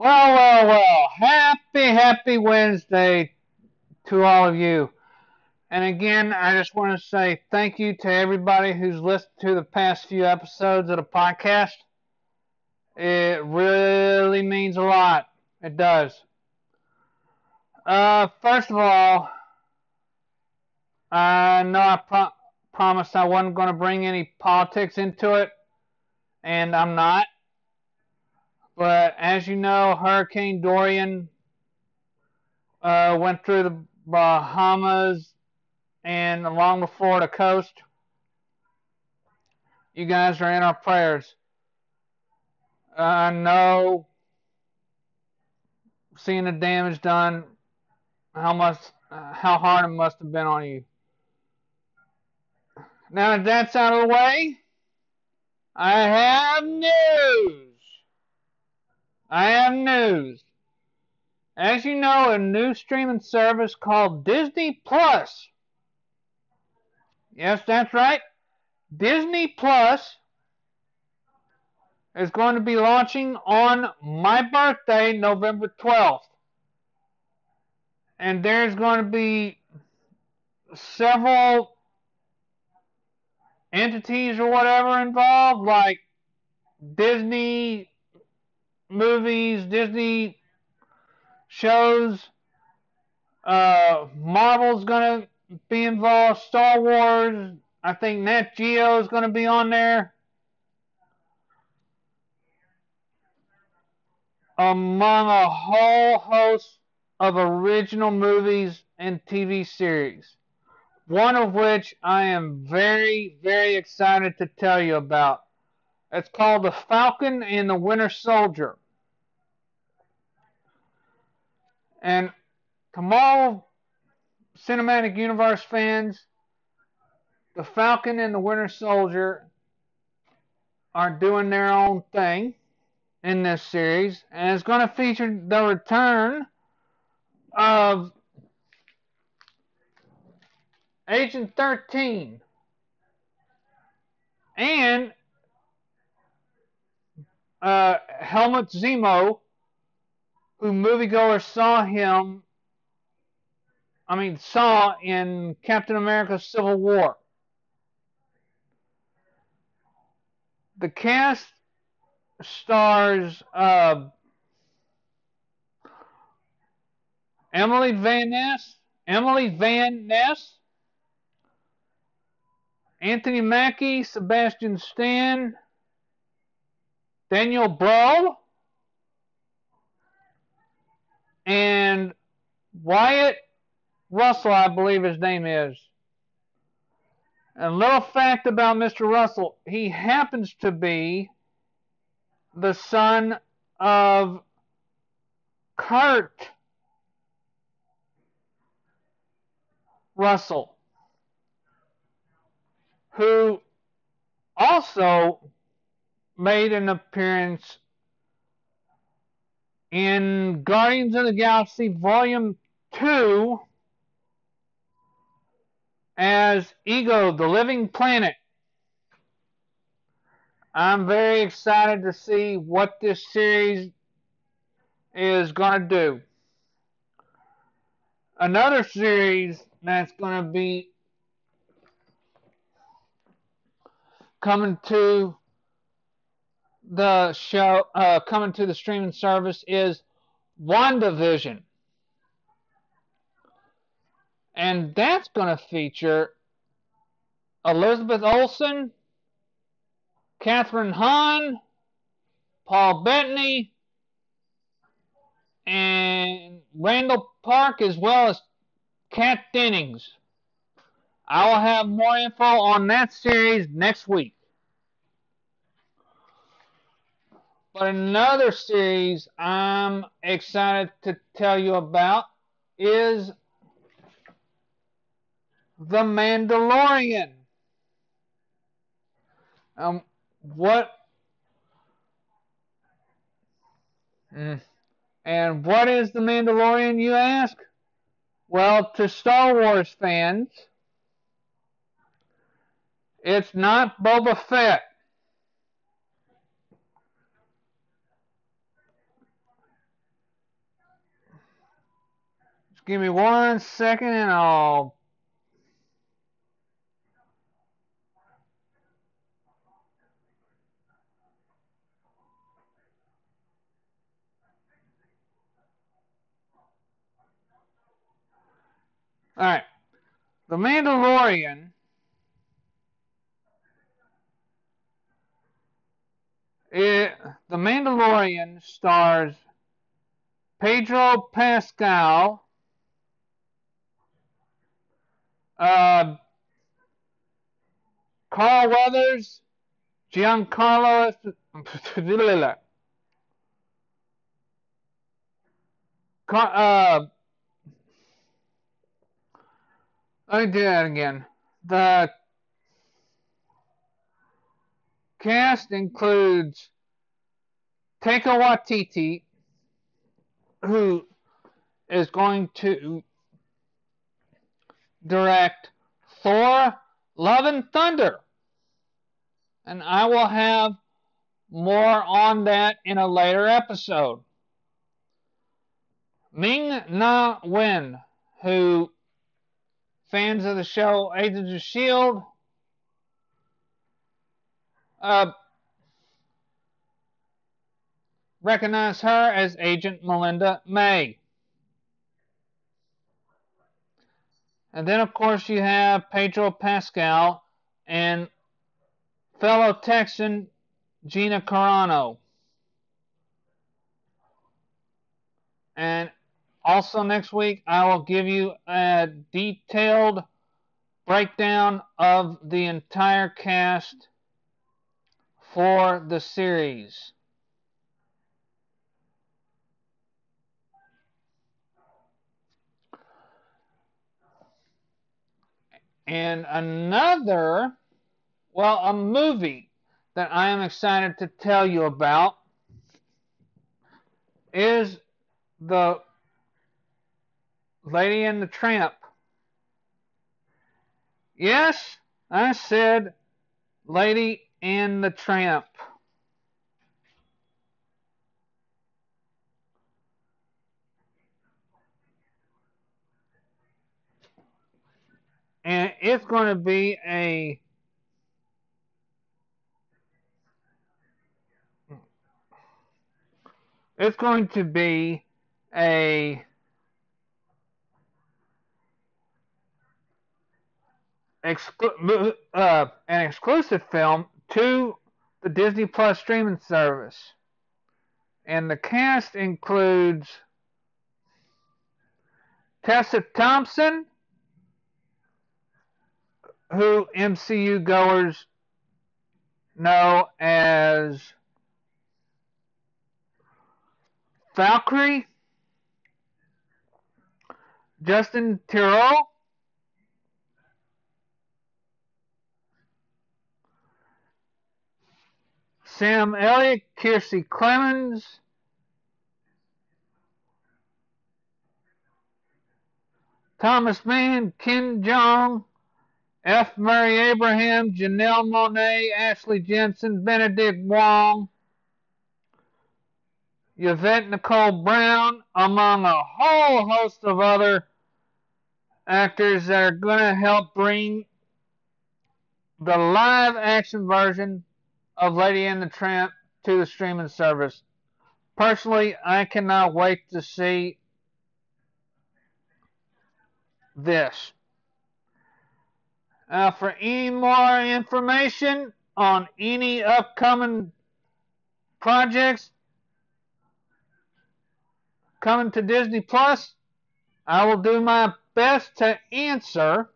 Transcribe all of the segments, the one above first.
Well, well, well. Happy, happy Wednesday to all of you. And again, I just want to say thank you to everybody who's listened to the past few episodes of the podcast. It really means a lot. It does. Uh, first of all, I know I pro- promised I wasn't going to bring any politics into it, and I'm not. But as you know, Hurricane Dorian uh, went through the Bahamas and along the Florida coast. You guys are in our prayers. I know seeing the damage done, how much, how hard it must have been on you. Now that that's out of the way, I have news. I have news. As you know, a new streaming service called Disney Plus. Yes, that's right. Disney Plus is going to be launching on my birthday, November 12th. And there's going to be several entities or whatever involved, like Disney movies, Disney shows. Uh, Marvel's gonna be involved. Star Wars. I think Nat Geo is gonna be on there. Among a whole host of original movies and TV series. One of which I am very, very excited to tell you about. It's called The Falcon and the Winter Soldier. And tomorrow, Cinematic Universe fans, The Falcon and the Winter Soldier are doing their own thing in this series, and it's going to feature the return of Agent 13 and uh, Helmut Zemo who moviegoers saw him, I mean, saw in Captain America Civil War. The cast stars uh, Emily Van Ness, Emily Van Ness, Anthony Mackie, Sebastian Stan, Daniel Brühl, and Wyatt Russell, I believe his name is. And A little fact about Mr. Russell, he happens to be the son of Kurt Russell, who also made an appearance in Guardians of the Galaxy Volume 2 as Ego, the Living Planet. I'm very excited to see what this series is going to do. Another series that's going to be coming to the show uh, coming to the streaming service is WandaVision. And that's going to feature Elizabeth Olsen, Kathryn Hahn, Paul Bettany, and Randall Park, as well as Kat Dennings. I will have more info on that series next week. But another series I'm excited to tell you about is The Mandalorian. Um, what? Mm, and what is The Mandalorian, you ask? Well, to Star Wars fans, it's not Boba Fett. Give me one second and I'll. Alright. The Mandalorian It, the Mandalorian stars Pedro Pascal, uh, Carl Weathers, Giancarlo. uh, let me do that again. The cast includes Taika Waititi, who is going to direct Thor Love and Thunder. And I will have more on that in a later episode. Ming Na Wen, who fans of the show Agents of S.H.I.E.L.D. Uh, recognize her as Agent Melinda May. And then, of course, you have Pedro Pascal and fellow Texan Gina Carano. And also, next week, I will give you a detailed breakdown of the entire cast for the series. And another, well, a movie that I am excited to tell you about is the Lady and the Tramp. Yes, I said Lady and the Tramp. And it's going to be a it's going to be a exclu- uh, an exclusive film to the Disney Plus streaming service. And the cast includes Tessa Thompson, who MCU goers know as Valkyrie, Justin Theroux, Sam Elliott, Kiersey Clemons, Thomas Mann, Ken Jeong, F. Murray Abraham, Janelle Monáe, Ashley Jensen, Benedict Wong, Yvette Nicole Brown, among a whole host of other actors that are going to help bring the live action version of Lady and the Tramp to the streaming service. Personally, I cannot wait to see this. Uh, for any more information on any upcoming projects coming to Disney Plus, I will do my best to answer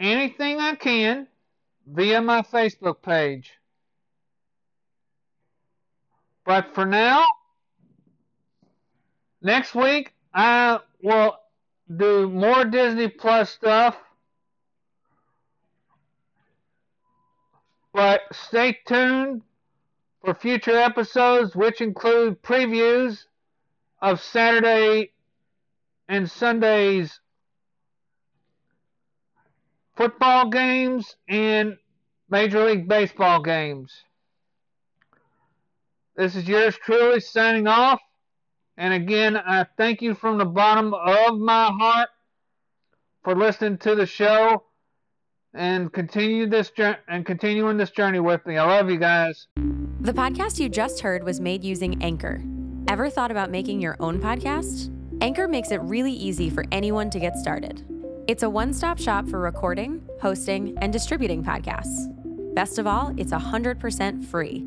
anything I can via my Facebook page. But for now, next week I will do more Disney Plus stuff. But stay tuned for future episodes, which include previews of Saturday and Sunday's football games and Major League Baseball games. This is yours truly signing off And again, I thank you from the bottom of my heart for listening to the show and continue this and continuing this journey with me. I love you guys. The podcast you just heard was made using Anchor. Ever thought about making your own podcast? Anchor makes it really easy for anyone to get started. It's a one-stop shop for recording, hosting, and distributing podcasts. Best of all, it's 100% free.